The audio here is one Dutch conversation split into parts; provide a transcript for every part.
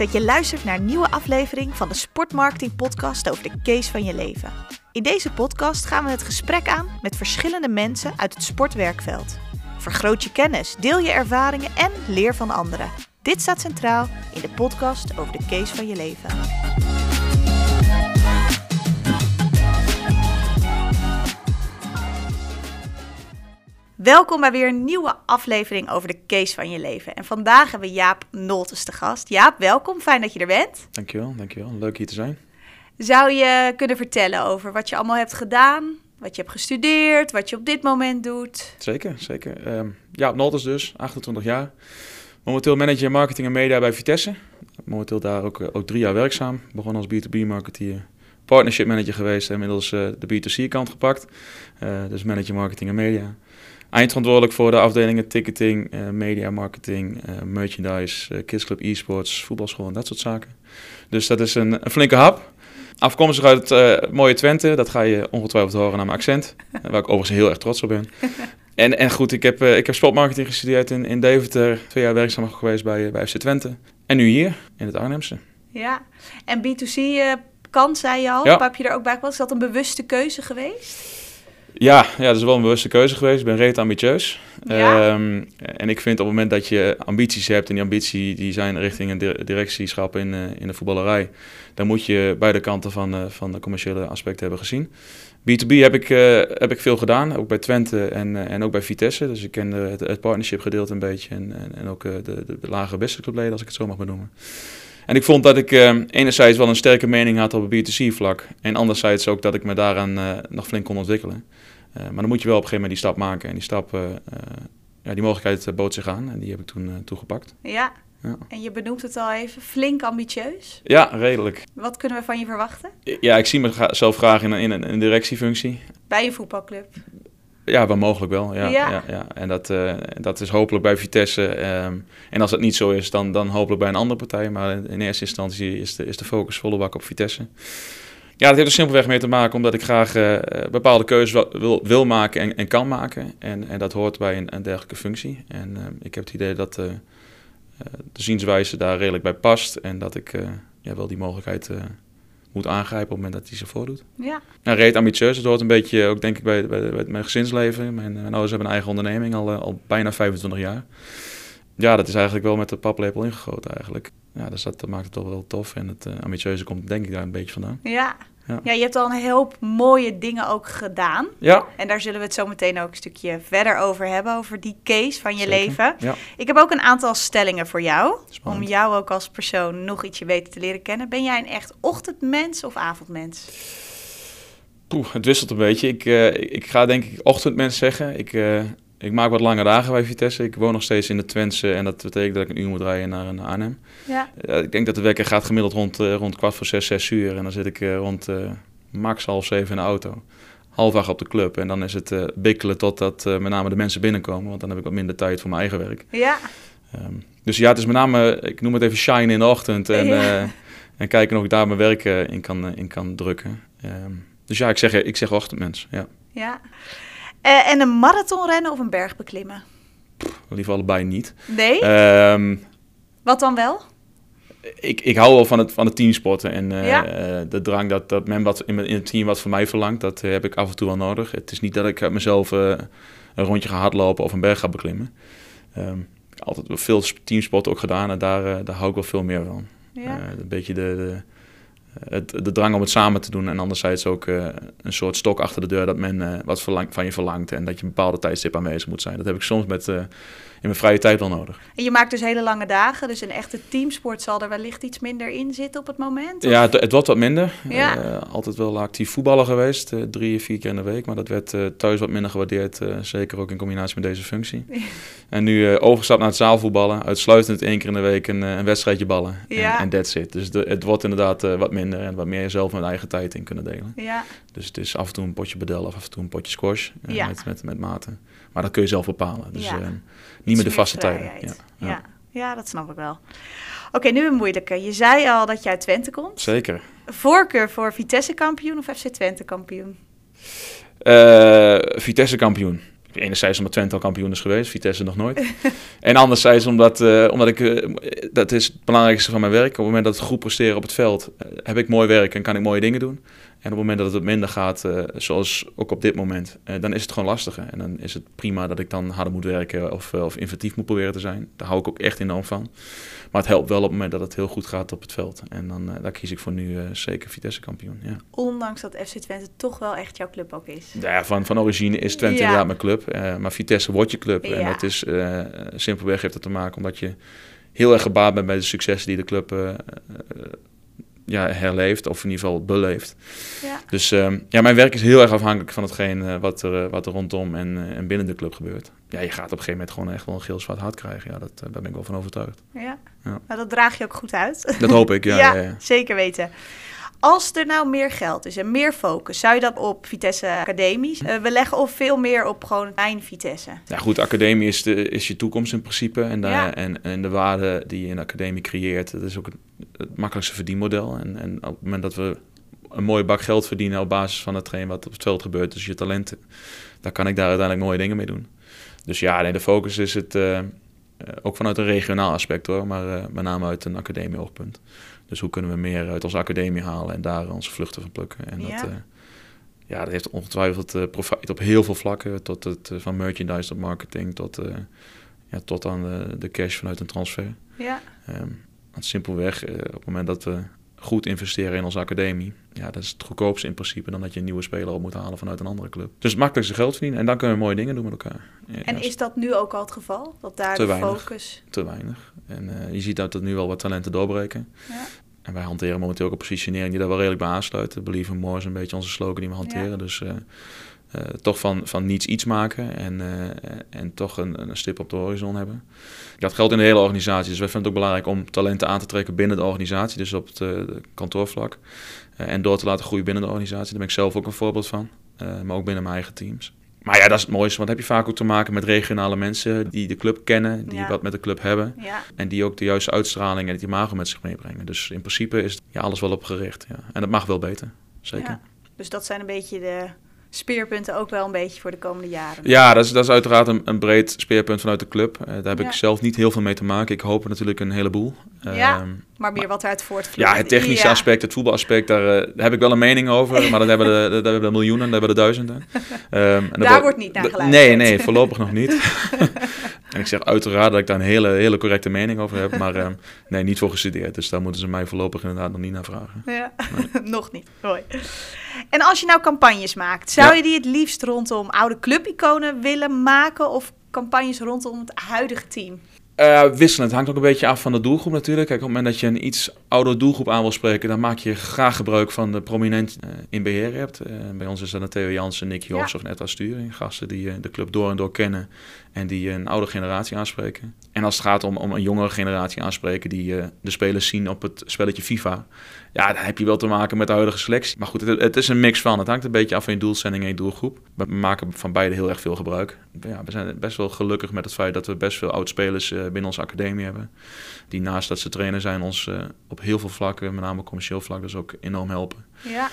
dat je luistert naar een nieuwe aflevering van de Sportmarketing Podcast over de case van je leven. In deze podcast gaan we het gesprek aan met verschillende mensen uit het sportwerkveld. Vergroot je kennis, deel je ervaringen en leer van anderen. Dit staat centraal in de podcast over de case van je leven. Welkom bij weer een nieuwe aflevering over de case van je leven. En vandaag hebben we Jaap Noltes te gast. Jaap, welkom. Fijn dat je er bent. Dankjewel, dankjewel. Leuk hier te zijn. Zou je kunnen vertellen over wat je allemaal hebt gedaan, wat je hebt gestudeerd, wat je op dit moment doet? Zeker, zeker. Um, Jaap Noltes dus, 28 jaar. Momenteel manager marketing en media bij Vitesse. Momenteel daar ook, eh, ook drie jaar werkzaam. Begon als B2B-marketeer, partnership manager geweest. Inmiddels uh, de B2C-kant gepakt. Uh, dus manager marketing en media eindverantwoordelijk voor de afdelingen ticketing, uh, media marketing, uh, merchandise, uh, Kids Club e-sports, voetbalschool en dat soort zaken. Dus dat is een, een flinke hap. Afkomstig uit het mooie Twente, dat ga je ongetwijfeld horen aan mijn accent, waar ik overigens heel erg trots op ben. En, en goed, ik heb, ik heb sportmarketing gestudeerd in, in Deventer, twee jaar werkzaam geweest bij, bij FC Twente. En nu hier, in het Arnhemse. Ja, en B2C kant, zei je al, ja. heb je er ook bij was. Is dat een bewuste keuze geweest? Ja, ja, dat is wel een bewuste keuze geweest. Ik ben reet ambitieus. Ehm, en ik vind op het moment dat je ambities hebt, en die ambitie die zijn richting een directieschap in, uh, in de voetballerij, dan moet je beide kanten van, uh, van de commerciële aspecten hebben gezien. B2B heb ik, uh, heb ik veel gedaan, ook bij Twente en, en ook bij Vitesse. Dus ik ken het, het partnership gedeelte een beetje en, en, en ook de, de, de lage beste clubleden, als ik het zo mag benoemen. En ik vond dat ik enerzijds wel een sterke mening had op het B2C-vlak. En anderzijds ook dat ik me daaraan nog flink kon ontwikkelen. Uh, maar dan moet je wel op een gegeven moment die stap maken. En die stap, uh, ja, die mogelijkheid bood zich aan. En die heb ik toen toegepakt. Ja. ja. En je benoemt het al even, flink ambitieus. Ja, redelijk. Wat kunnen we van je verwachten? Ja, ik zie mezelf graag in, in, een, directiefunctie. Bij een voetbalclub? Ja, wel mogelijk wel. Ja, ja. ja, ja. En dat, uh, dat is hopelijk bij Vitesse. Um, en als dat niet zo is, dan, dan hopelijk bij een andere partij. Maar in eerste instantie is de, is de focus volle bak op Vitesse. Ja, dat heeft er simpelweg mee te maken omdat ik graag uh, bepaalde keuzes wil, wil maken en, en, kan maken. En, en dat hoort bij een, een dergelijke functie. En uh, ik heb het idee dat uh, de zienswijze daar redelijk bij past. En dat ik ja, wel die mogelijkheid moet aangrijpen op het moment dat hij zich voordoet. Ja. Nou, reed ambitieus. Het hoort een beetje ook denk ik bij, bij, bij mijn gezinsleven. Mijn, mijn ouders hebben een eigen onderneming al, al bijna 25 jaar. Ja, dat is eigenlijk wel met de paplepel ingegoten eigenlijk. Ja, dus dat, dat maakt het toch wel tof. En het ambitieuze komt denk ik daar een beetje vandaan. Ja, ja. ja. je hebt al een hoop mooie dingen ook gedaan. Ja. En daar zullen we het zo meteen ook een stukje verder over hebben, over die case van je Zeker. leven. Ja. Ik heb ook een aantal stellingen voor jou, Spannend. om jou ook als persoon nog ietsje beter te leren kennen. Ben jij een echt ochtendmens of avondmens? Poeh, het wisselt een beetje. Ik, uh, ik ga denk ik ochtendmens zeggen. Ik, uh, ik maak wat lange dagen bij Vitesse. Ik woon nog steeds in de Twentse en dat betekent dat ik een uur moet rijden naar, naar Arnhem. Ja. Uh, ik denk dat de wekker gaat gemiddeld rond, uh, rond kwart voor zes, zes uur. En dan zit ik uh, rond max half zeven in de auto. Half acht op de club. En dan is het bikkelen totdat met name de mensen binnenkomen. Want dan heb ik wat minder tijd voor mijn eigen werk. Ja. Um, dus ja, het is met name, ik noem het even shine in de ochtend. En, Ja. en kijken of ik daar mijn werk in, kan, in kan drukken. Um, dus ja, ik zeg, ik zeg ochtendmens, ja. Ja. Uh, en een marathonrennen of een berg beklimmen? Pff, liever allebei niet. Nee? Um, Wat dan wel? Ik, ik hou wel van het, van het teamsporten. En uh, Ja. uh, de drang dat, dat men wat in, het team wat van mij verlangt, dat heb ik af en toe wel nodig. Het is niet dat ik uit mezelf uh, een rondje ga hardlopen of een berg ga beklimmen. Um, ik heb altijd veel teamsporten ook gedaan en daar, uh, daar hou ik wel veel meer van. Ja. Een beetje de, de, het, de drang om het samen te doen en anderzijds ook uh, een soort stok achter de deur dat men uh, wat verlang, van je verlangt en dat je een bepaalde tijdstip aanwezig moet zijn. Dat heb ik soms met, in mijn vrije tijd wel nodig. En je maakt dus hele lange dagen, dus een echte teamsport zal er wellicht iets minder in zitten op het moment? Of? Ja, het, het wordt wat minder. Ja. Uh, altijd wel actief voetballer geweest, uh, drie, vier keer in de week. Maar dat werd uh, thuis wat minder gewaardeerd, zeker ook in combinatie met deze functie. En nu overgestapt naar het zaalvoetballen, uitsluitend één keer in de week een, een wedstrijdje ballen. Ja. En, that's it. Dus de, het wordt inderdaad wat minder en wat meer zelf met eigen tijd in kunnen delen. Ja. Dus het is af en toe een potje bedel of af en toe een potje squash Ja. met, met, met maten. Maar dat kun je zelf bepalen. Dus Ja. uh, niet met de meer vaste tijden. Ja. Ja. Ja. dat snap ik wel. Oké, nu een moeilijke. Je zei al dat je uit Twente komt. Zeker. Voorkeur voor Vitesse kampioen of FC Twente kampioen? Uh, Vitesse kampioen. Enerzijds omdat Twente al kampioen is geweest, Vitesse nog nooit. en anderzijds omdat, uh, omdat ik, uh, dat is het belangrijkste van mijn werk. Op het moment dat het goed presteren op het veld, heb ik mooi werk en kan ik mooie dingen doen. En op het moment dat het wat minder gaat, zoals ook op dit moment, dan is het gewoon lastiger. En dan is het prima dat ik dan harder moet werken of, of inventief moet proberen te zijn. Daar hou ik ook echt enorm van. Maar het helpt wel op het moment dat het heel goed gaat op het veld. En dan daar kies ik voor nu zeker Vitesse kampioen. Ja. Ondanks dat FC Twente toch wel echt jouw club ook is. Ja, van, van origine is Twente ja. inderdaad mijn club. Maar Vitesse wordt je club. Ja. En dat is simpelweg heeft het te maken omdat je heel erg gebaat bent bij de successen die de club ja, herleeft, of in ieder geval beleeft. Ja. Dus uh, ja, mijn werk is heel erg afhankelijk van hetgeen uh, wat, er, wat er rondom en, uh, en binnen de club gebeurt. Ja, je gaat op een gegeven moment gewoon echt wel een geel zwart hart krijgen. Ja, dat, daar ben ik wel van overtuigd. Ja, ja. maar dat draag je ook goed uit. Dat hoop ik, ja. ja, ja zeker weten. Als er nou meer geld is en meer focus, zou je dat op Vitesse Academie? Uh, we leggen of veel meer op gewoon mijn Vitesse. Ja, goed, academie is, de, is je toekomst in principe. En de, ja. en, en de waarde die je in de academie creëert, dat is ook het, makkelijkste verdienmodel. En, en op het moment dat we een mooie bak geld verdienen op basis van hetgeen wat op het veld gebeurt, dus je talenten, dan kan ik daar uiteindelijk mooie dingen mee doen. Dus ja, nee, de focus is het uh, ook vanuit een regionaal aspect hoor, maar uh, met name uit een academie-oogpunt. Dus hoe kunnen we meer uit onze academie halen en daar onze vluchten van plukken. En ja. dat, uh, ja, dat heeft ongetwijfeld profijt op heel veel vlakken. Tot het, van merchandise tot marketing tot, ja, tot aan de, de, cash vanuit een transfer. Ja. Um, want simpelweg, op het moment dat we goed investeren in onze academie. Ja, dat is het goedkoopste in principe dan dat je een nieuwe speler op moet halen vanuit een andere club. Dus het makkelijkste geld verdienen en dan kunnen we mooie dingen doen met elkaar. Ja, en is dat nu ook al het geval? Dat daar te de weinig, focus... Te weinig. En uh, je ziet dat er nu wel wat talenten doorbreken. Ja. En wij hanteren momenteel ook een positionering die daar wel redelijk bij aansluit. Believe in more is een beetje onze slogan die we hanteren. Ja. Dus uh, uh, toch van, van niets iets maken en, uh, en toch een, een stip op de horizon hebben. Dat geldt in de hele organisatie. Dus wij vinden het ook belangrijk om talenten aan te trekken binnen de organisatie, dus op het uh, kantoorvlak. en door te laten groeien binnen de organisatie. Daar ben ik zelf ook een voorbeeld van, maar ook binnen mijn eigen teams. Maar ja, dat is het mooiste, want dan heb je vaak ook te maken met regionale mensen die de club kennen, die ja. wat met de club hebben. Ja. En die ook de juiste uitstraling en het imago met zich meebrengen. Dus in principe is ja, alles wel op gericht. Ja. En dat mag wel beter, zeker. Dus dat zijn een beetje de speerpunten ook wel een beetje voor de komende jaren. Ja, dat is, dat is uiteraard een, een breed speerpunt vanuit de club. Uh, daar heb ja. ik zelf niet heel veel mee te maken. Ik hoop natuurlijk een heleboel. Ja, um, maar meer wat eruit voortvloeit. Ja, het technische ja. aspect, het voetbalaspect, daar, uh, daar, heb ik wel een mening over. Maar dat hebben de, dat hebben de miljoenen, dat hebben de duizenden. Um, en daar wordt niet naar geluisterd. Nee, nee, voorlopig nog niet. en ik zeg uiteraard dat ik daar een hele, hele correcte mening over heb. Maar um, nee, niet voor gestudeerd. Dus daar moeten ze mij voorlopig inderdaad nog niet naar vragen. Ja, nee. nog niet. Mooi. En als je nou campagnes maakt, zou ja. je die het liefst rondom oude clubiconen willen maken of campagnes rondom het huidige team? Uh, wisselend. Het hangt ook een beetje af van de doelgroep natuurlijk. Kijk, op het moment dat je een iets oudere doelgroep aan wil spreken, dan maak je graag gebruik van de prominent uh, in beheer hebt. Uh, bij ons is dat Theo Jansen, Nick Jos ja. of Netta Sturing. Gasten die de club door en door kennen en die een oude generatie aanspreken. En als het gaat om, om een jongere generatie aanspreken die de spelers zien op het spelletje FIFA, ja, dan heb je wel te maken met de huidige selectie. Maar goed, het, het, is een mix van. Het hangt een beetje af van je doelstelling en je doelgroep. We maken van beide heel erg veel gebruik. Ja, we zijn best wel gelukkig met het feit dat we best veel oud-spelers uh, binnen onze academie hebben. Die naast dat ze trainen zijn ons uh, op heel veel vlakken, met name commercieel vlak, dus ook enorm helpen. Ja.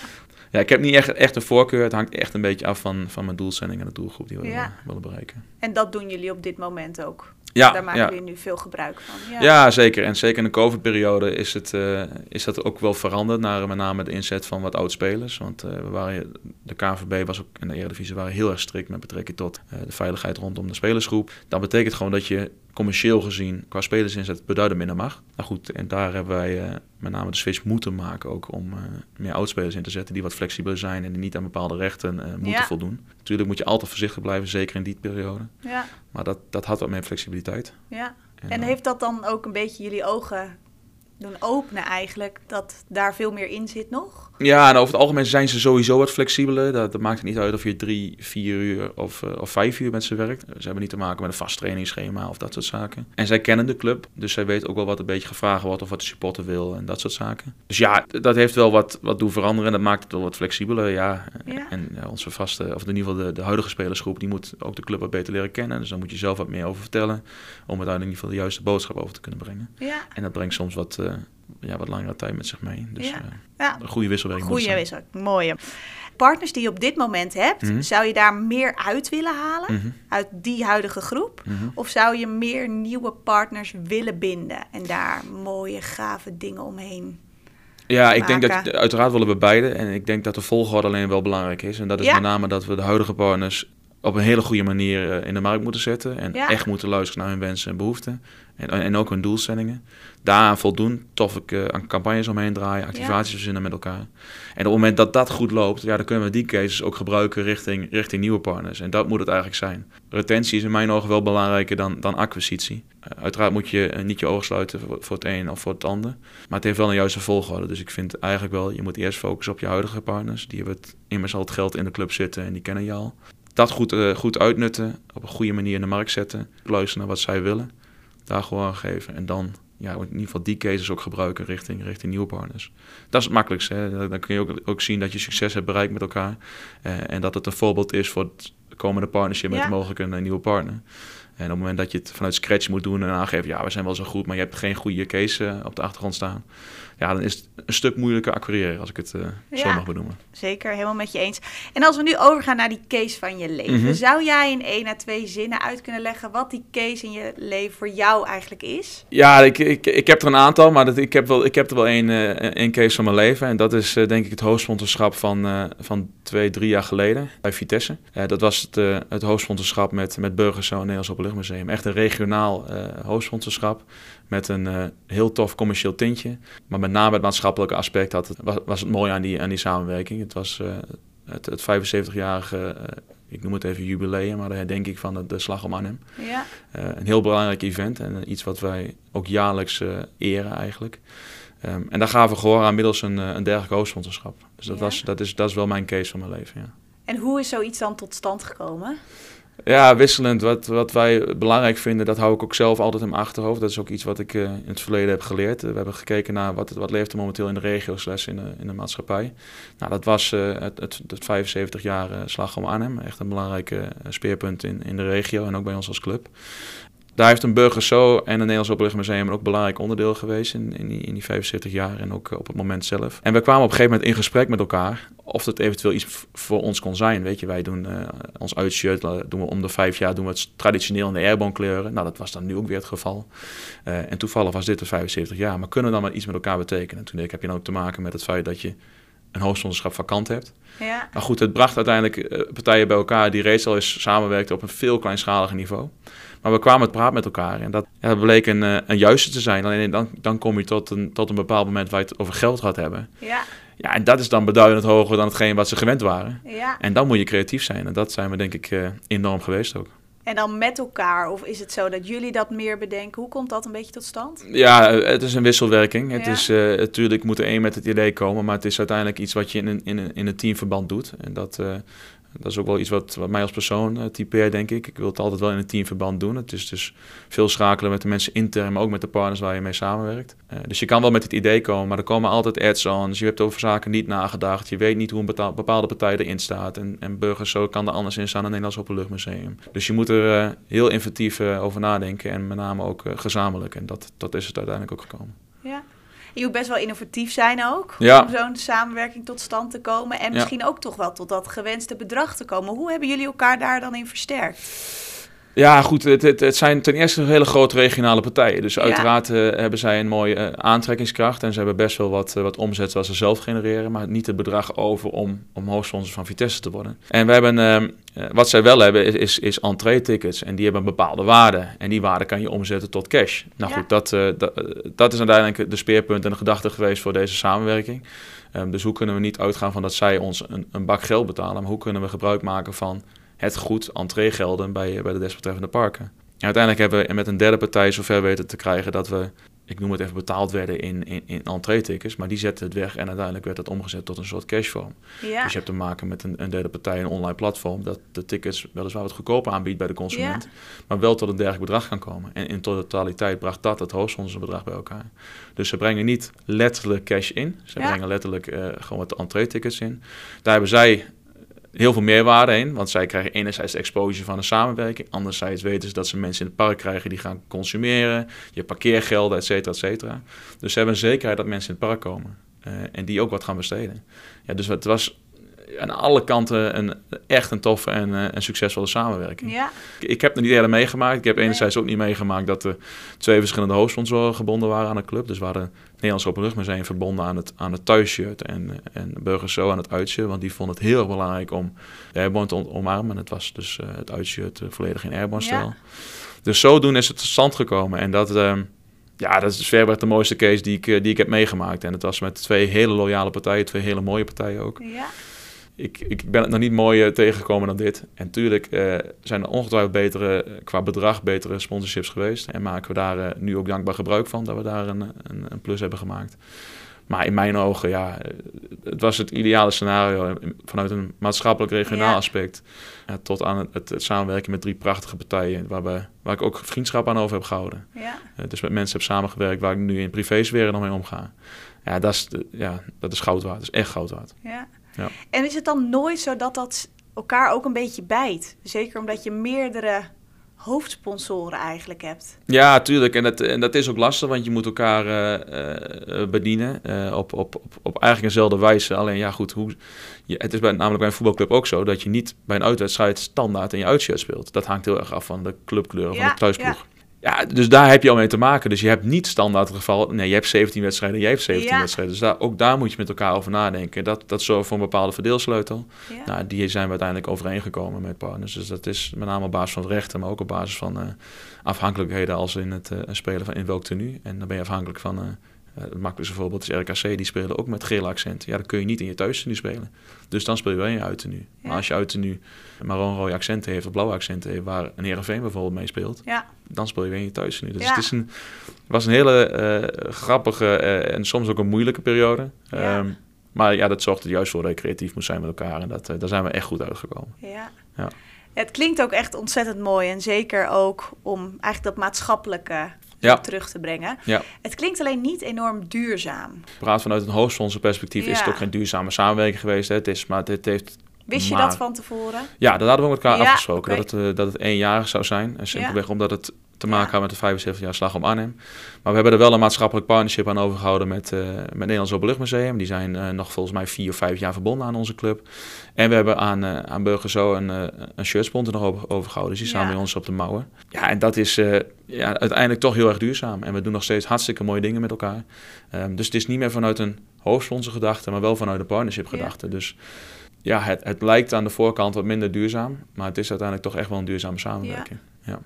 Ja, ik heb niet echt, echt een voorkeur. Het hangt echt een beetje af van, van mijn doelstelling en de doelgroep die we ja. willen bereiken. En dat doen jullie op dit moment ook? Ja, Daar maken ja. jullie nu veel gebruik van. Ja, ja zeker. En zeker in de COVID-periode is, het, uh, is dat ook wel veranderd. Naar met name de inzet van wat oud-spelers. Want uh, we waren, de KVB was ook in de Eredivisie waren heel erg strikt met betrekking tot uh, de veiligheid rondom de spelersgroep. Dat betekent gewoon dat je commercieel gezien qua spelersinzet beduidend minder mag. Nou goed, en daar hebben wij uh, met name de switch moeten maken ook om uh, meer oudspelers in te zetten die wat flexibeler zijn en die niet aan bepaalde rechten uh, moeten ja. voldoen. Natuurlijk moet je altijd voorzichtig blijven, zeker in die periode. Ja. Maar dat, dat had wat meer flexibiliteit. Ja. En, en heeft dat dan ook een beetje jullie ogen doen openen eigenlijk, dat daar veel meer in zit nog? Ja, en over het algemeen zijn ze sowieso wat flexibeler. Dat, dat maakt het niet uit of je drie, vier uur of, uh, of vijf uur met ze werkt. Ze hebben niet te maken met een vast trainingsschema of dat soort zaken. En zij kennen de club, dus zij weten ook wel wat een beetje gevraagd wordt of wat de supporter wil en dat soort zaken. Dus ja, dat heeft wel wat, wat doen veranderen en dat maakt het wel wat flexibeler, ja. ja. En ja, onze vaste, of in ieder geval de, de huidige spelersgroep, die moet ook de club wat beter leren kennen. Dus dan moet je zelf wat meer over vertellen, om uiteindelijk in ieder geval de juiste boodschap over te kunnen brengen. Ja. En dat brengt soms wat... Uh, ja, wat langere tijd met zich mee. Dus ja. Ja. een goede wisselwerking. Goede wisselwerking, mooi. partners die je op dit moment hebt, Mhm. zou je daar meer uit willen halen Mhm. uit die huidige groep? Mhm. Of zou je meer nieuwe partners willen binden en daar mooie, gave dingen omheen? Ja, ik denk dat uiteraard willen we beide. En ik denk dat de volgorde alleen wel belangrijk is. En dat is Ja. met name dat we de huidige partners op een hele goede manier eh, in de markt moeten zetten. En Ja. echt moeten luisteren naar hun wensen en behoeften. En, en ook hun doelstellingen. Daaraan voldoen, tof ik aan campagnes omheen draaien, activaties verzinnen met elkaar. En op het moment dat dat goed loopt, ja, dan kunnen we die cases ook gebruiken richting, richting nieuwe partners. En dat moet het eigenlijk zijn. Retentie is in mijn ogen wel belangrijker dan, dan acquisitie. Eh, uiteraard moet je eh, niet je ogen sluiten voor, voor het een of voor het ander. Maar het heeft wel een juiste volgorde. Dus ik vind eigenlijk wel, je moet eerst focussen op je huidige partners. Die hebben het, immers al het geld in de club zitten en die kennen je al. Dat goed, eh, goed uitnutten, op een goede manier in de markt zetten. Luisteren naar wat zij willen. Daar gewoon aan geven. En dan ja, in ieder geval die cases ook gebruiken richting, richting nieuwe partners. Dat is het makkelijkste. Hè? Dan- kun je ook, ook zien dat je succes hebt bereikt met elkaar. Eh, en dat het een voorbeeld is voor het komende partnership met Ja. mogelijk een, een nieuwe partner. En op het moment dat je het vanuit scratch moet doen en aangeven, ja, we zijn wel zo goed, maar je hebt geen goede case eh, op de achtergrond staan. Ja, dan is het een stuk moeilijker acquireren, als ik het eh, zo mag benoemen. Zeker, helemaal met je eens. En als we nu overgaan naar die case van je leven, Mhm. zou jij in één à twee zinnen uit kunnen leggen wat die case in je leven voor jou eigenlijk is? Ja, ik, ik, ik heb er een aantal, maar dat, ik, heb wel, ik heb er wel één, eh, één case van mijn leven. En dat is eh, denk ik het hoofdsponsorschap van, van twee, drie jaar geleden bij Vitesse. Dat was het, het hoofdsponsorschap met, met Burgers en Nederlands Openluchtmuseum. Echt een regionaal hoofdsponsorschap met een eh, heel tof commercieel tintje. Maar met name het maatschappelijke aspect had het, was, was het mooi aan die, aan die samenwerking. Het was eh, het, het 75-jarige, eh, ik noem het even jubileum, maar de herdenking van de, de Slag om Arnhem. Ja, een heel belangrijk event en iets wat wij ook jaarlijks eren eigenlijk. Ehm, en daar gaven we gehoor aan middels een, een dergelijk hoofdsponsorschap. Dus dat, Ja. was, dat, is, dat is wel mijn case van mijn leven, ja. en hoe is zoiets dan tot stand gekomen? Ja, wisselend. Wat, wat wij belangrijk vinden, dat hou ik ook zelf altijd in mijn achterhoofd. Dat is ook iets wat ik eh, in het verleden heb geleerd. Eh, we hebben gekeken naar wat, wat leeft er momenteel in de regio slash in de, in de maatschappij. Nou, dat was eh, het, het, het 75 jaar Slag om Arnhem. Echt een belangrijk speerpunt in, in de regio en ook bij ons als club. Daar heeft een Burger Zo en het Nederlands Openluchtmuseum ook een belangrijk onderdeel geweest in, in, die, in die 75 jaar en ook eh, op het moment zelf. En we kwamen op een gegeven moment in gesprek met elkaar of dat eventueel iets voor ons kon zijn. Weet je, wij doen eh, ons uitshirt, eh, doen we om de vijf jaar doen we het traditioneel in de airborne kleuren. Nou, dat was dan nu ook weer het geval. En toevallig was dit de 75 jaar. Maar kunnen we dan maar iets met elkaar betekenen? Toen ik heb je dan ook te maken met het feit dat je een hoofdsponsorschap vakant hebt. Ja, Maar goed, het bracht uiteindelijk partijen bij elkaar die reeds al eens samenwerkten op een veel kleinschaliger niveau. Maar we kwamen het praat met elkaar en dat ja, dat bleek een, eh, een juiste te zijn. Alleen dan, dan kom je tot een, tot een bepaald moment waar je het over geld gaat hebben. ja, Ja, en dat is dan beduidend hoger dan hetgeen wat ze gewend waren. ja. En dan moet je creatief zijn. En dat zijn we denk ik eh, enorm geweest ook. En dan met elkaar? Of is het zo dat jullie dat meer bedenken? Hoe komt dat een beetje tot stand? Ja, het is een wisselwerking. Het is, eh, natuurlijk moet er één met het idee komen, maar het is uiteindelijk iets wat je in een, in een, in een teamverband doet. En dat, eh, dat is ook wel iets wat, wat mij als persoon eh, typeert, denk ik. Ik wil het altijd wel in een teamverband doen. Het is dus veel schakelen met de mensen intern, maar ook met de partners waar je mee samenwerkt. Eh, dus je kan wel met het idee komen, maar er komen altijd ads-ons. Je hebt over zaken niet nagedacht. Je weet niet hoe een bepaalde partij erin staat. En, en burgers zo kan er anders in staan dan Nederlands Openluchtmuseum. Dus je moet er eh, heel inventief over nadenken en met name ook gezamenlijk. En dat, dat is het uiteindelijk ook gekomen. Je moet best wel innovatief zijn ook. Ja. Om zo'n samenwerking tot stand te komen. En Ja. misschien ook toch wel tot dat gewenste bedrag te komen. Hoe hebben jullie elkaar daar dan in versterkt? Ja, goed. Het, het, het zijn ten eerste hele grote regionale partijen. Dus Ja. uiteraard eh, hebben zij een mooie eh, aantrekkingskracht. En ze hebben best wel wat, eh, wat omzet zoals ze zelf genereren. Maar niet het bedrag over om, om hoofdsponsor van Vitesse te worden. En we hebben, ehm, eh, wat zij wel hebben, is, is, is entree-tickets. En die hebben een bepaalde waarde. En die waarde kan je omzetten tot cash. Nou Ja. goed, dat, dat, dat is uiteindelijk de speerpunt en de gedachte geweest voor deze samenwerking. Ehm, dus hoe kunnen we niet uitgaan van dat zij ons een, een bak geld betalen. Maar hoe kunnen we gebruik maken van het goed entreegelden bij, bij de desbetreffende parken. En uiteindelijk hebben we met een derde partij zover weten te krijgen dat we, ik noem het even, betaald werden in, in, in entree-tickets. Maar die zetten het weg en uiteindelijk werd dat omgezet tot een soort cashvorm. Ja. Dus je hebt te maken met een, een derde partij, een online platform, dat de tickets weliswaar wat goedkoper aanbiedt bij de consument. Maar wel tot een dergelijk bedrag kan komen. En in totaliteit bracht dat het hoofdsponsorbedrag bij elkaar. Dus ze brengen niet letterlijk cash in. Ze Ja. brengen letterlijk eh, gewoon wat entree-tickets in. Daar hebben zij heel veel meerwaarde in. Want zij krijgen enerzijds de exposure van een samenwerking. Anderzijds weten ze dat ze mensen in het park krijgen die gaan consumeren. Je parkeergelden, et cetera, et cetera. Dus ze hebben een zekerheid dat mensen in het park komen. eh, en die ook wat gaan besteden. Ja, dus het was aan alle kanten een, echt een toffe en, uh, en succesvolle samenwerking. Ja. Ik, ik heb het niet eerder meegemaakt. Ik heb enerzijds ook niet meegemaakt dat er twee verschillende hoofdsponsoren gebonden waren aan de club. Dus we hadden Nederlands Openluchtmuseum verbonden aan het, aan het thuisshirt en, en Burgers Zo aan het uitshirt. Want die vonden het heel erg belangrijk om de airborne te omarmen. En het was dus uh, het uitshirt volledig in airborne stijl. Ja. Dus zodoende is het tot stand gekomen. En dat... Uh, ja, dat is verreweg de mooiste case die ik, die ik heb meegemaakt. En het was met twee hele loyale partijen, twee hele mooie partijen ook. Ja. Ik, ik ben het nog niet mooier tegengekomen dan dit. En tuurlijk uh, zijn er ongetwijfeld betere, qua bedrag, betere sponsorships geweest. En maken we daar uh, nu ook dankbaar gebruik van, dat we daar een, een, een, plus hebben gemaakt. Maar in mijn ogen, ja, het was het ideale scenario vanuit een maatschappelijk regionaal ja. aspect. Ja, tot aan het, het, het, samenwerken met drie prachtige partijen, waar, we, waar ik ook vriendschap aan over heb gehouden. Ja. Dus met mensen heb samengewerkt waar ik nu in privésfeer nog mee omga. Ja, dat is, ja, dat is goud waard. Dat is echt goud waard. Ja. Ja. En is het dan nooit zo dat dat elkaar ook een beetje bijt? Zeker omdat je meerdere hoofdsponsoren eigenlijk hebt. Ja, tuurlijk. En dat, en dat is ook lastig, want je moet elkaar uh, uh, bedienen uh, op, op, op, op eigenlijk eenzelfde wijze. Alleen ja, goed, hoe, je, het is bij, namelijk bij een voetbalclub ook zo dat je niet bij een uitwedstrijd standaard in je uitshirt speelt. Dat hangt heel erg af van de clubkleur Ja, van de thuisploeg. ja. Ja, dus daar heb je al mee te maken. Dus je hebt niet standaard het geval, nee, je hebt 17 wedstrijden, jij hebt 17 Ja. wedstrijden. Dus daar, ook daar moet je met elkaar over nadenken. Dat, dat zorgt voor een bepaalde verdeelsleutel. Ja. Nou, die zijn we uiteindelijk overeengekomen met partners. Dus dat is met name op basis van rechten, maar ook op basis van eh, afhankelijkheden als in het eh, spelen van in welk tenue. En dan ben je afhankelijk van, eh, het makkelijkste voorbeeld is RKC, die spelen ook met geel accent. Ja, dan kun je niet in je thuistenu spelen. Dus dan speel je wel in je uittenue. Ja. Maar als je uittenue marron-rode accenten heeft of blauwe accenten heeft, waar een Heerenveen bijvoorbeeld mee speelt, Ja, dan speel je weer in je thuistenu. Dus Ja. het is een, was een hele eh, grappige eh, en soms ook een moeilijke periode. Ehm, maar ja, dat zorgde juist voor dat je creatief moest zijn met elkaar. En dat, eh, daar zijn we echt goed uitgekomen. ja. Ja. Het klinkt ook echt ontzettend mooi en zeker ook om eigenlijk dat maatschappelijke Ja. terug te brengen. Ja. Het klinkt alleen niet enorm duurzaam. Praat vanuit een hoofdsponsor perspectief is het ook geen duurzame samenwerking geweest. Hè. Het is, maar het heeft Wist je Maar- dat van tevoren? Ja, dat hadden we met elkaar Ja, afgesproken. Dat, het, dat het zou zijn. En simpelweg omdat het te maken had met de 75 jaar slag om Arnhem. Maar we hebben er wel een maatschappelijk partnership aan overgehouden met, eh met Nederlands Openluchtmuseum. Die zijn eh, nog volgens mij vier of vijf jaar verbonden aan onze club. En we hebben aan, eh aan Burger Zo een, een shirtsponsor nog over, overgehouden. Dus die staan bij ons op de mouwen. Ja, en dat is ja, uiteindelijk toch heel erg duurzaam. En we doen nog steeds hartstikke mooie dingen met elkaar. Ehm, dus het is niet meer vanuit een hoofdsponsor gedachte, maar wel vanuit een partnership gedachte. Dus ja, het, het lijkt aan de voorkant wat minder duurzaam, maar het is uiteindelijk toch echt wel een duurzame samenwerking. Ja.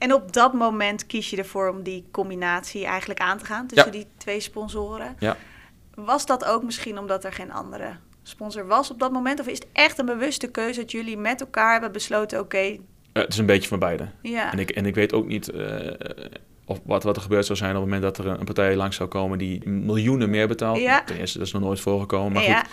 En op dat moment kies je ervoor om die combinatie eigenlijk aan te gaan tussen Ja. die twee sponsoren. Ja. Was dat ook misschien omdat er geen andere sponsor was op dat moment? Of is het echt een bewuste keuze dat jullie met elkaar hebben besloten, oké, Eh, het is een beetje van beide. ja, En, ik, en ik weet ook niet eh, of wat, wat er gebeurd zou zijn op het moment dat er een, een partij langs zou komen die miljoenen meer betaalt. Ja. Ten eerste, dat is nog nooit voorgekomen. Maar ja, goed,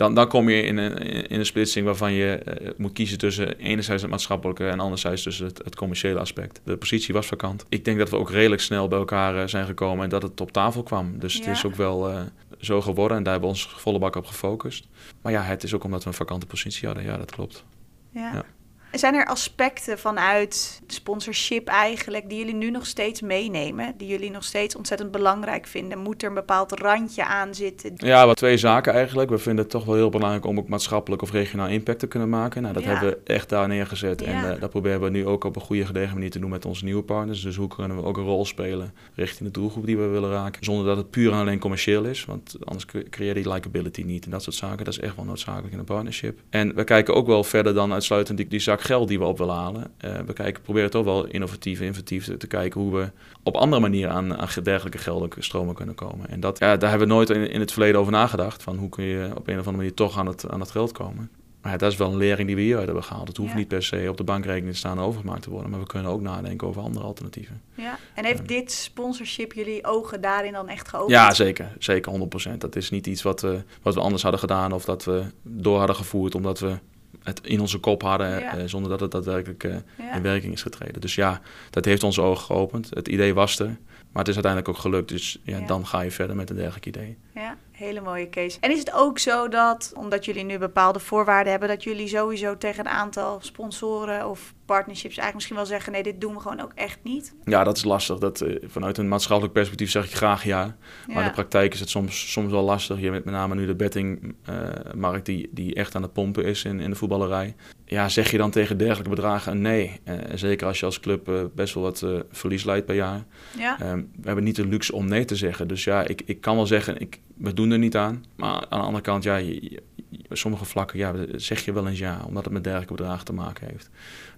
dan, dan kom je in een, in een splitsing waarvan je eh, moet kiezen tussen enerzijds het maatschappelijke en anderzijds tussen het, het commerciële aspect. De positie was vakant. Ik denk dat we ook redelijk snel bij elkaar eh, zijn gekomen en dat het op tafel kwam. Dus het is ook wel eh, zo geworden en daar hebben we ons volle bak op gefocust. Maar ja, het is ook omdat we een vakante positie hadden. Ja, dat klopt. ja. Ja. Zijn er aspecten vanuit sponsorship eigenlijk die jullie nu nog steeds meenemen? Die jullie nog steeds ontzettend belangrijk vinden? Moet er een bepaald randje aan zitten? Ja, wat twee zaken eigenlijk. We vinden het toch wel heel belangrijk om ook maatschappelijk of regionaal impact te kunnen maken. Nou, dat Ja. hebben we echt daar neergezet. En eh, dat proberen we nu ook op een goede gedegen manier te doen met onze nieuwe partners. Dus hoe kunnen we ook een rol spelen richting de doelgroep die we willen raken. Zonder dat het puur en alleen commercieel is. Want anders cre- creëer je die likability niet en dat soort zaken. Dat is echt wel noodzakelijk in een partnership. En we kijken ook wel verder dan uitsluitend die, die zak geld die we op willen halen. Eh, we kijken, proberen toch wel innovatief, inventief te, te kijken hoe we op andere manieren aan, aan dergelijke geldelijke stromen kunnen komen. En dat, ja, daar hebben we nooit in, in het verleden over nagedacht. Van hoe kun je op een of andere manier toch aan het, aan het geld komen. Maar ja, dat is wel een lering die we hieruit hebben gehaald. Het hoeft Ja. niet per se op de bankrekening te staan en overgemaakt te worden. Maar we kunnen ook nadenken over andere alternatieven. Ja. En heeft dit sponsorship jullie ogen daarin dan echt geopend? Ja, zeker. Zeker 100%. Dat is niet iets wat we, wat we anders hadden gedaan of dat we door hadden gevoerd omdat we het in onze kop hadden Ja. eh, zonder dat het daadwerkelijk eh, Ja. in werking is getreden. Dus ja, dat heeft onze ogen geopend. Het idee was er, maar het is uiteindelijk ook gelukt. Dus ja, Ja. dan ga je verder met een dergelijk idee. Ja. Hele mooie case. En is het ook zo dat, omdat jullie nu bepaalde voorwaarden hebben, dat jullie sowieso tegen een aantal sponsoren of partnerships eigenlijk misschien wel zeggen: nee, dit doen we gewoon ook echt niet? Ja, dat is lastig. Dat, uh, vanuit een maatschappelijk perspectief zeg ik graag ja. Maar in de praktijk is het soms, soms wel lastig. Je met met name nu de bettingmarkt uh, die, die echt aan het pompen is in, in de voetballerij. Ja, zeg je dan tegen dergelijke bedragen nee? Uh, zeker als je als club best wel wat verlies leidt per jaar. Ja. we hebben niet de luxe om nee te zeggen. Dus ja, ik, ik kan wel zeggen, ik, we doen er niet aan. Maar aan de andere kant, ja, je, sommige vlakken ja, zeg je wel eens ja, omdat het met dergelijke bedragen te maken heeft.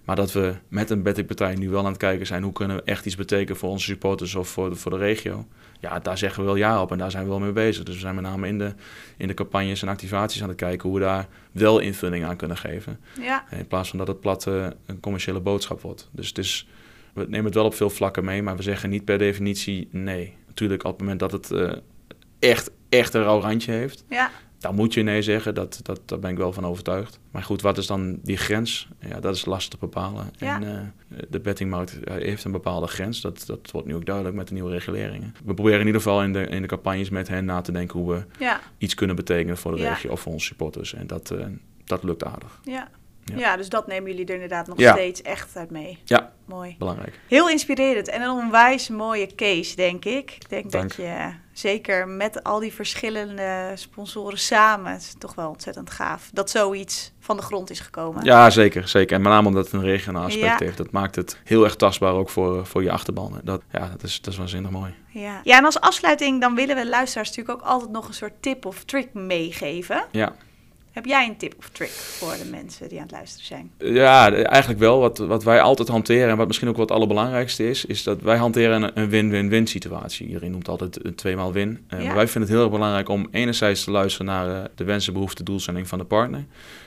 Maar dat we met een bettingpartij nu wel aan het kijken zijn... hoe kunnen we echt iets betekenen voor onze supporters of voor de, voor de regio... ja, daar zeggen we wel ja op en daar zijn we wel mee bezig. Dus we zijn met name in de, in de campagnes en activaties aan het kijken... hoe we daar wel invulling aan kunnen geven. Ja. In plaats van dat het plat uh, een commerciële boodschap wordt. Dus het is, we nemen het wel op veel vlakken mee... maar we zeggen niet per definitie nee. Natuurlijk op het moment dat het uh, echt, echt een rauw randje heeft... Ja daar moet je nee zeggen, dat, dat, daar ben ik wel van overtuigd. Maar goed, wat is dan die grens? Ja, dat is lastig te bepalen. Ja. En uh, de bettingmarkt heeft een bepaalde grens. Dat, dat wordt nu ook duidelijk met de nieuwe reguleringen. We proberen in ieder geval in de, in de campagnes met hen na te denken hoe we ja. iets kunnen betekenen voor de regio of voor onze supporters. En dat, uh, dat lukt aardig. Ja. Ja. ja. dus dat nemen jullie er inderdaad nog steeds echt uit mee. Ja, mooi. Belangrijk. Heel inspirerend en een onwijs mooie case, denk ik. Ik denk dat je zeker met al die verschillende sponsoren samen, het is toch wel ontzettend gaaf, dat zoiets van de grond is gekomen. Ja, zeker. zeker. En met name omdat het een regionaal aspect heeft. Dat maakt het heel erg tastbaar ook voor, voor je achterban. Dat, ja, dat is, dat is waanzinnig mooi. Ja. ja, en als afsluiting dan willen we luisteraars natuurlijk ook altijd nog een soort tip of trick meegeven. Ja. Heb jij een tip of trick voor de mensen die aan het luisteren zijn? Ja, eigenlijk wel. Wat, wat wij altijd hanteren en wat misschien ook wat het allerbelangrijkste is, is dat wij hanteren een win-win-win situatie. Iedereen noemt altijd een tweemaal win. Maar wij vinden het heel erg belangrijk om enerzijds te luisteren naar uh, de wensen, behoeften, doelstelling van de partner.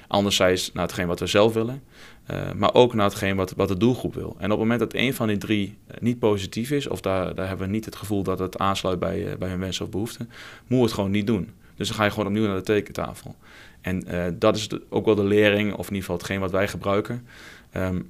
Anderzijds naar hetgeen wat we zelf willen. Uh, maar ook naar hetgeen wat, wat de doelgroep wil. En op het moment dat een van die drie niet positief is, of daar, daar hebben we niet het gevoel dat het aansluit bij, bij hun wensen of behoeften, moeten we het gewoon niet doen. Dus dan ga je gewoon opnieuw naar de tekentafel. En uh, dat is ook wel de lering, of in ieder geval hetgeen wat wij gebruiken. Um,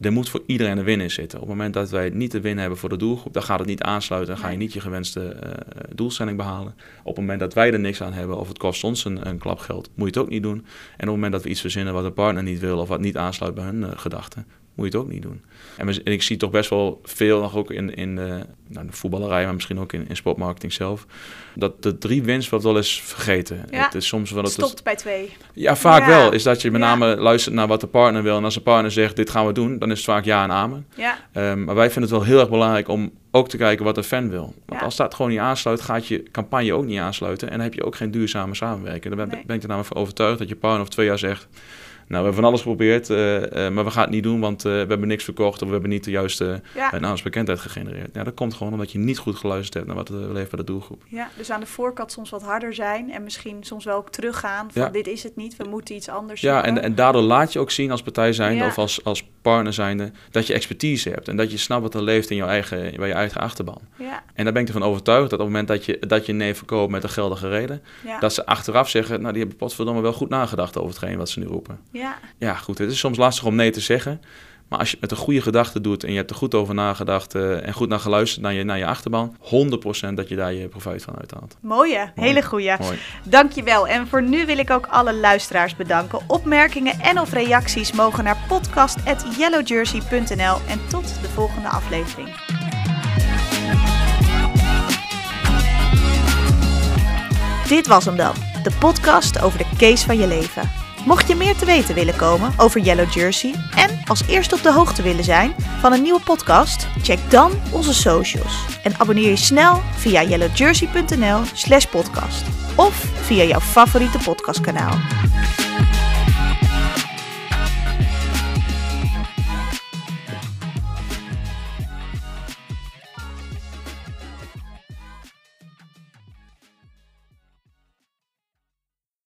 er moet voor iedereen een win in zitten. Op het moment dat wij niet de win hebben voor de doelgroep, dan gaat het niet aansluiten. Dan ga je niet je gewenste uh, doelstelling behalen. Op het moment dat wij er niks aan hebben of het kost ons een, een klap geld, moet je het ook niet doen. En op het moment dat we iets verzinnen wat de partner niet wil of wat niet aansluit bij hun uh, gedachten, moet je het ook niet doen. En, en, ik zie toch best wel veel nog ook in, in de, nou, de voetballerij, maar misschien ook in, in sportmarketing zelf, dat de drie winst wordt wel eens vergeten. Ja. Het is soms wel dat Stopt het, bij twee. Ja, vaak wel. Is dat je met name luistert naar wat de partner wil. En als de partner zegt, dit gaan we doen, dan is het vaak ja en amen. Ja. Um, maar wij vinden het wel heel erg belangrijk om ook te kijken wat de fan wil. Want als dat gewoon niet aansluit, gaat je campagne ook niet aansluiten. En dan heb je ook geen duurzame samenwerking. Dan ben, ben ik er namelijk van overtuigd dat je partner of twee jaar zegt we hebben van alles geprobeerd, uh, uh, maar we gaan het niet doen, want uh, we hebben niks verkocht of we hebben niet de juiste naamsbekendheid gegenereerd. Ja, dat komt gewoon omdat je niet goed geluisterd hebt naar wat er leeft bij de doelgroep. Ja, dus aan de voorkant soms wat harder zijn en misschien soms wel ook teruggaan van dit is het niet, we moeten iets anders Ja, en, en daardoor laat je ook zien als partij zijnde ja. of als, als partner zijnde dat je expertise hebt en dat je snapt wat er leeft in jouw eigen, bij je eigen achterban. Ja. En daar ben ik ervan overtuigd dat op het moment dat je, dat je nee verkoopt met een geldige reden, dat ze achteraf zeggen, nou die hebben potverdomme wel goed nagedacht over hetgeen wat ze nu roepen. Ja. Ja, goed. Het is soms lastig om nee te zeggen. Maar als je het met een goede gedachte doet en je hebt er goed over nagedacht uh, en goed naar geluisterd naar je, naar je achterban, 100% dat je daar je profijt van uithaalt. Mooie, Mooi. hele goede. Mooi. Dankjewel. En voor nu wil ik ook alle luisteraars bedanken. Opmerkingen en of reacties mogen naar podcast.yellowjersey.nl en tot de volgende aflevering. Dit was hem dan, de podcast over de case van je leven. Mocht je meer te weten willen komen over Yellow Jersey en als eerste op de hoogte willen zijn van een nieuwe podcast, check dan onze socials en abonneer je snel via yellowjersey.nl/podcast of via jouw favoriete podcastkanaal.